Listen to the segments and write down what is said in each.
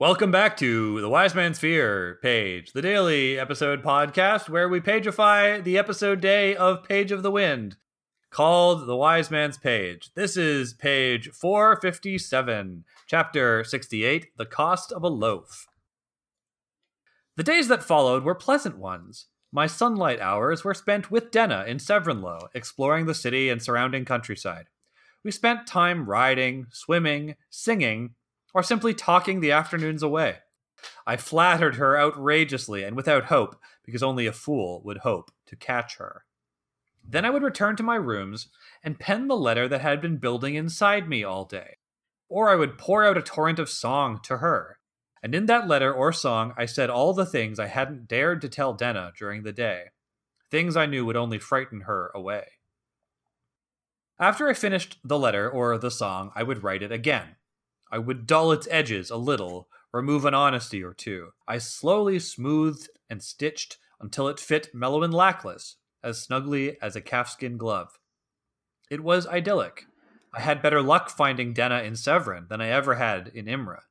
Welcome back to the Wise Man's Fear page, the daily episode podcast where we pageify the episode day of Page of the Wind, called The Wise Man's Page. This is page 457, chapter 68 The Cost of a Loaf. The days that followed were pleasant ones. My sunlight hours were spent with Denna in Severen-Low, exploring the city and surrounding countryside. We spent time riding, swimming, singing, or simply talking the afternoons away. I flattered her outrageously and without hope, because only a fool would hope to catch her. Then I would return to my rooms and pen the letter that had been building inside me all day. Or I would pour out a torrent of song to her. And in that letter or song, I said all the things I hadn't dared to tell Denna during the day, things I knew would only frighten her away. After I finished the letter or the song, I would write it again. I would dull its edges a little, remove an honesty or two. I slowly smoothed and stitched until it fit mellow and lackless, as snugly as a calfskin glove. It was idyllic. I had better luck finding Denna in Severen than I ever had in Imre.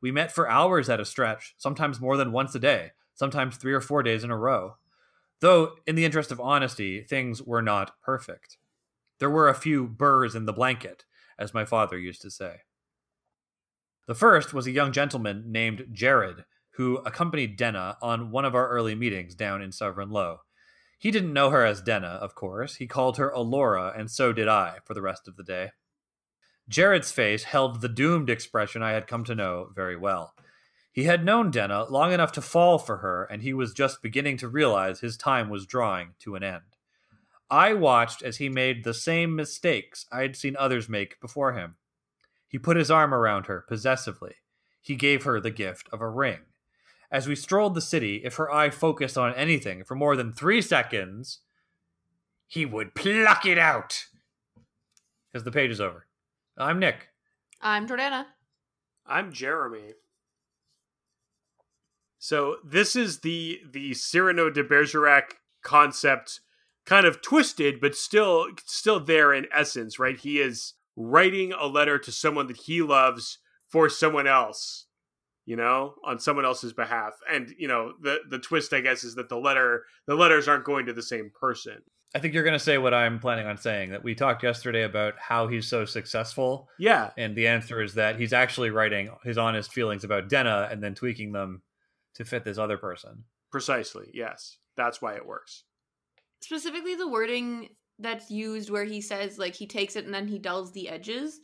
We met for hours at a stretch, sometimes more than once a day, sometimes three or four days in a row. Though, in the interest of honesty, things were not perfect. There were a few burrs in the blanket, as my father used to say. The first was a young gentleman named Jared, who accompanied Denna on one of our early meetings down in Severen-Low. He didn't know her as Denna, of course. He called her Alora, and so did I for the rest of the day. Jared's face held the doomed expression I had come to know very well. He had known Denna long enough to fall for her, and he was just beginning to realize his time was drawing to an end. I watched as he made the same mistakes I'd seen others make before him. He put his arm around her possessively. He gave her the gift of a ring. As we strolled the city, if her eye focused on anything for more than three seconds, he would pluck it out. Because the page is over. I'm Nick. I'm Jordana. I'm Jeremy. So this is the the Cyrano de Bergerac concept kind of twisted but still still there in essence, right? He is writing a letter to someone that he loves for someone else, you know, on someone else's behalf. And, you know, the the twist I guess is that the letter the letters aren't going to the same person. I think you're going to say what I'm planning on saying that we talked yesterday about how he's so successful. Yeah. And the answer is that he's actually writing his honest feelings about Denna and then tweaking them to fit this other person. Precisely. Yes. That's why it works. Specifically, the wording that's used where he says, like, he takes it and then he dulls the edges.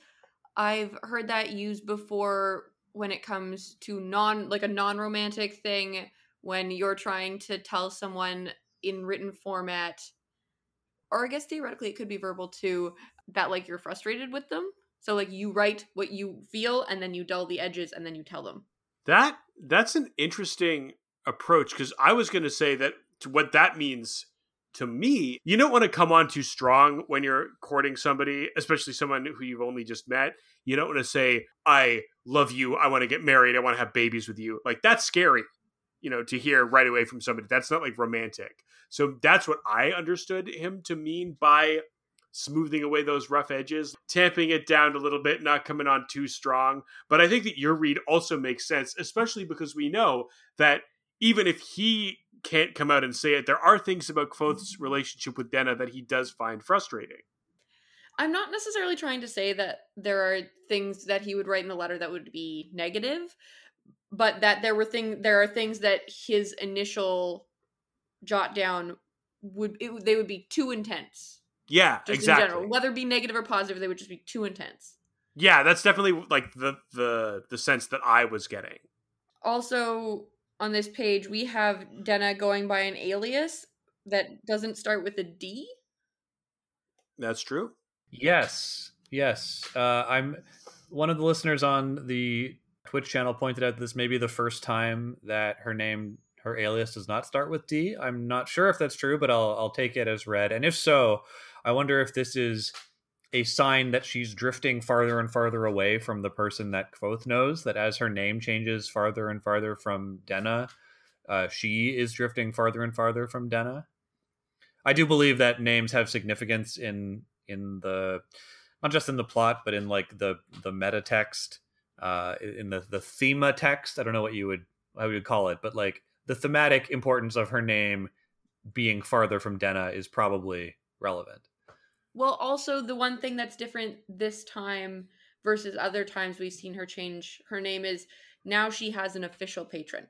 I've heard that used before when it comes to non, like, a non romantic thing when you're trying to tell someone in written format or I guess theoretically it could be verbal too, that like you're frustrated with them. So like you write what you feel and then you dull the edges and then you tell them. That that's an interesting approach because I was going to say that what that means to me, you don't want to come on too strong when you're courting somebody, especially someone who you've only just met. You don't want to say, I love you, I want to get married, I want to have babies with you. Like that's scary, you know, to hear right away from somebody. That's not like romantic. So that's what I understood him to mean by smoothing away those rough edges, tamping it down a little bit, not coming on too strong. But I think that your read also makes sense, especially because we know that even if he can't come out and say it, there are things about Kvothe's relationship with Denna that he does find frustrating. I'm not necessarily trying to say that there are things that he would write in the letter that would be negative, but that there were thing there are things that his initial jot down would it, they would be too intense. Yeah, just exactly. in general, whether it be negative or positive, they would just be too intense. Yeah, that's definitely like the the the sense that I was getting. Also, on this page, we have Denna going by an alias that doesn't start with a D. That's true. Yes, yes. Uh, I'm one of the listeners on the Twitch channel pointed out this may be the first time that her name her alias does not start with D. I'm not sure if that's true, but I'll I'll take it as read. And if so, I wonder if this is a sign that she's drifting farther and farther away from the person that Kvothe knows. That as her name changes farther and farther from Denna, uh, she is drifting farther and farther from Denna. I do believe that names have significance in in the not just in the plot, but in like the the meta text uh, in the the thema text. I don't know what you would how you would call it, but like the thematic importance of her name being farther from Denna is probably relevant. Well, also the one thing that's different this time versus other times we've seen her change her name is now she has an official patron.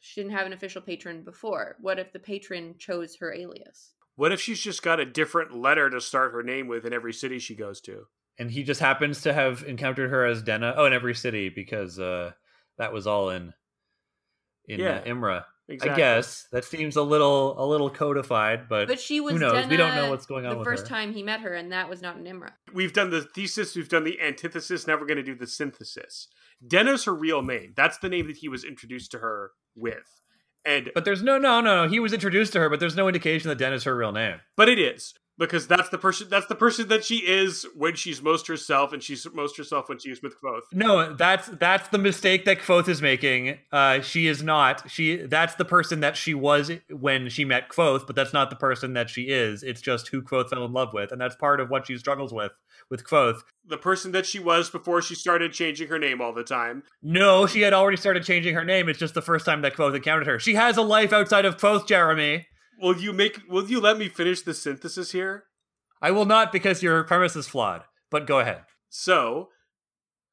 She didn't have an official patron before. What if the patron chose her alias? What if she's just got a different letter to start her name with in every city she goes to? And he just happens to have encountered her as Denna. Oh, in every city because uh, that was all in in Yeah, uh, Imre. Exactly. I guess that seems a little a little codified, but, But she was who knows? we don't know what's going on the with first her. time he met her, and that was not an Imre. We've done the thesis, we've done the antithesis, now we're going to do the synthesis. Denna's her real name. That's the name that he was introduced to her with. And But there's no no no. No. He was introduced to her, but there's no indication that Den is her real name. but it is because that's the person that's the person that she is when she's most herself and she's most herself when she's with Kvothe. No, that's that's the mistake that Kvothe is making. Uh, she is not. She that's the person that she was when she met Kvothe, but that's not the person that she is. It's just who Kvothe fell in love with, and that's part of what she struggles with with Kvothe. The person that she was before she started changing her name all the time. No, she had already started changing her name. It's just the first time that Kvothe encountered her. She has a life outside of Kvothe, Jeremy. Will you make will you let me finish the synthesis here? I will not because your premise is flawed. But go ahead. So,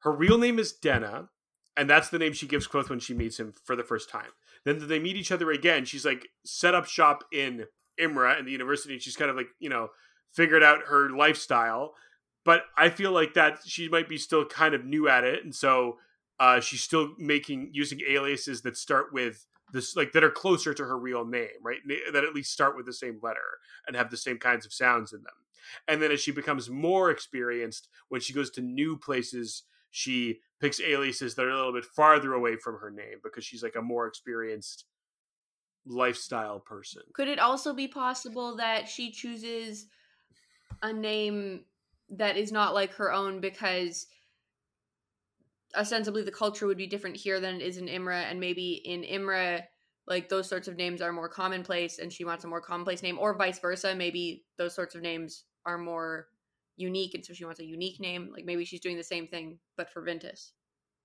her real name is Denna, and that's the name she gives Kvothe when she meets him for the first time. Then they meet each other again. She's like set up shop in Imre in the university, and she's kind of like you know figured out her lifestyle. But I feel like that she might be still kind of new at it, and so uh, she's still making using aliases that start with this like that are closer to her real name, right? That at least start with the same letter and have the same kinds of sounds in them. And then as she becomes more experienced, when she goes to new places, she picks aliases that are a little bit farther away from her name because she's like a more experienced lifestyle person. Could it also be possible that she chooses a name that is not like her own because ostensibly the culture would be different here than it is in Imre, and maybe in Imre, like those sorts of names are more commonplace, and she wants a more commonplace name, or vice versa. Maybe those sorts of names are more unique, and so she wants a unique name. Like maybe she's doing the same thing, but for Vintas.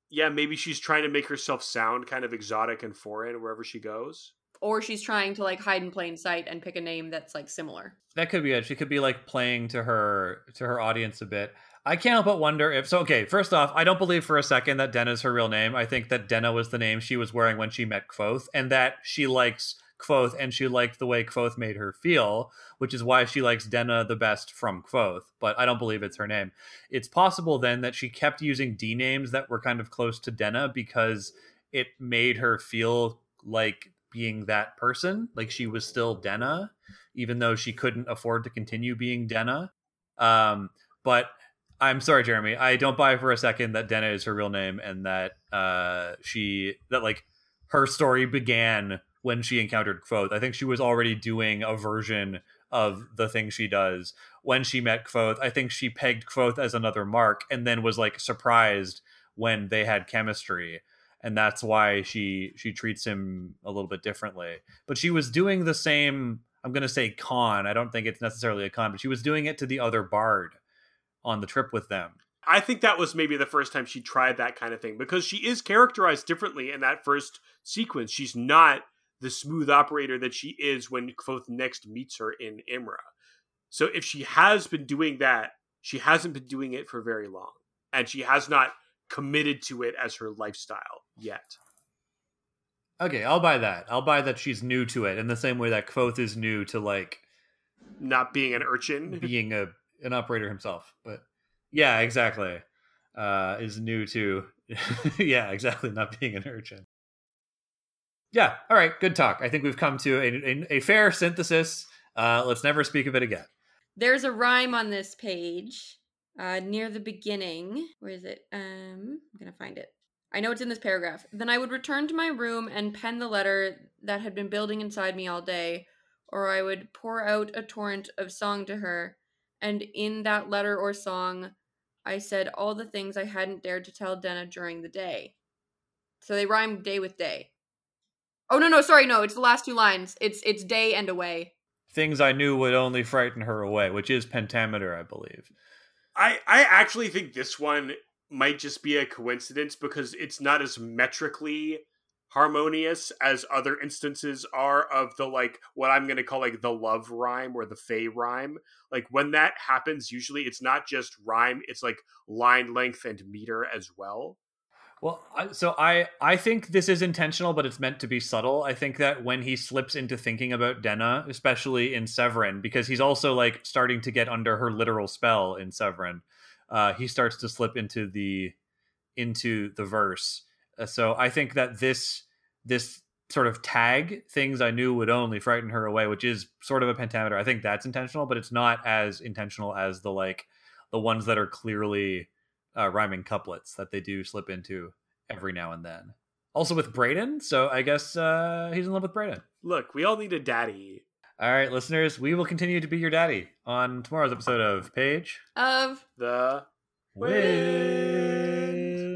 Yeah, maybe she's trying to make herself sound kind of exotic and foreign wherever she goes. Or she's trying to like hide in plain sight and pick a name that's like similar. That could be it. She could be like playing to her to her audience a bit. I can't help but wonder if so. Okay, first off, I don't believe for a second that Denna is her real name. I think that Denna was the name she was wearing when she met Kvothe, and that she likes Kvothe and she liked the way Kvothe made her feel, which is why she likes Denna the best from Kvothe. But I don't believe it's her name. It's possible then that she kept using D names that were kind of close to Denna because it made her feel like being that person, like she was still Denna, even though she couldn't afford to continue being Denna. Um, but I'm sorry, Jeremy. I don't buy for a second that Denna is her real name and that uh, she that like her story began when she encountered Kvothe. I think she was already doing a version of the thing she does when she met Kvothe. I think she pegged Kvothe as another mark and then was like surprised when they had chemistry and that's why she she treats him a little bit differently. But she was doing the same. I'm going to say con. I don't think it's necessarily a con, but she was doing it to the other bard on the trip with them. I think that was maybe the first time she tried that kind of thing because she is characterized differently in that first sequence. She's not the smooth operator that she is when Kvothe next meets her in Imre. So if she has been doing that, she hasn't been doing it for very long. And she has not committed to it as her lifestyle yet. Okay, I'll buy that. I'll buy that she's new to it in the same way that Kvothe is new to like Not being an urchin. being a an operator himself. But yeah, exactly. Uh, is new to yeah, exactly. Not being an urchin. Yeah. All right. Good talk. I think we've come to a, a, a fair synthesis. Uh, let's never speak of it again. There's a rhyme on this page uh, near the beginning. Where is it? Um, I'm gonna find it. I know it's in this paragraph. Then I would return to my room and pen the letter that had been building inside me all day, or I would pour out a torrent of song to her, and in that letter or song, I said all the things I hadn't dared to tell Denna during the day. So they rhyme day with day. Oh no no sorry no it's the last two lines. It's it's day and away. Things I knew would only frighten her away, which is pentameter, I believe. I, I actually think this one might just be a coincidence because it's not as metrically harmonious as other instances are of the like what I'm going to call like the love rhyme or the fey rhyme. Like when that happens, usually it's not just rhyme; it's like line length and meter as well. Well, so I I think this is intentional, but it's meant to be subtle. I think that when he slips into thinking about Denna, especially in Severen, because he's also like starting to get under her literal spell in Severen, uh, he starts to slip into the into the verse. Uh, so I think that this this sort of tag things I knew would only frighten her away, which is sort of a pentameter. I think that's intentional, but it's not as intentional as the like the ones that are clearly uh, rhyming couplets that they do slip into every now and then. Also with Bredon, so I guess uh, he's in love with Bredon. Look, we all need a daddy. All right, listeners, we will continue to be your daddy on tomorrow's episode of Page of the Wind.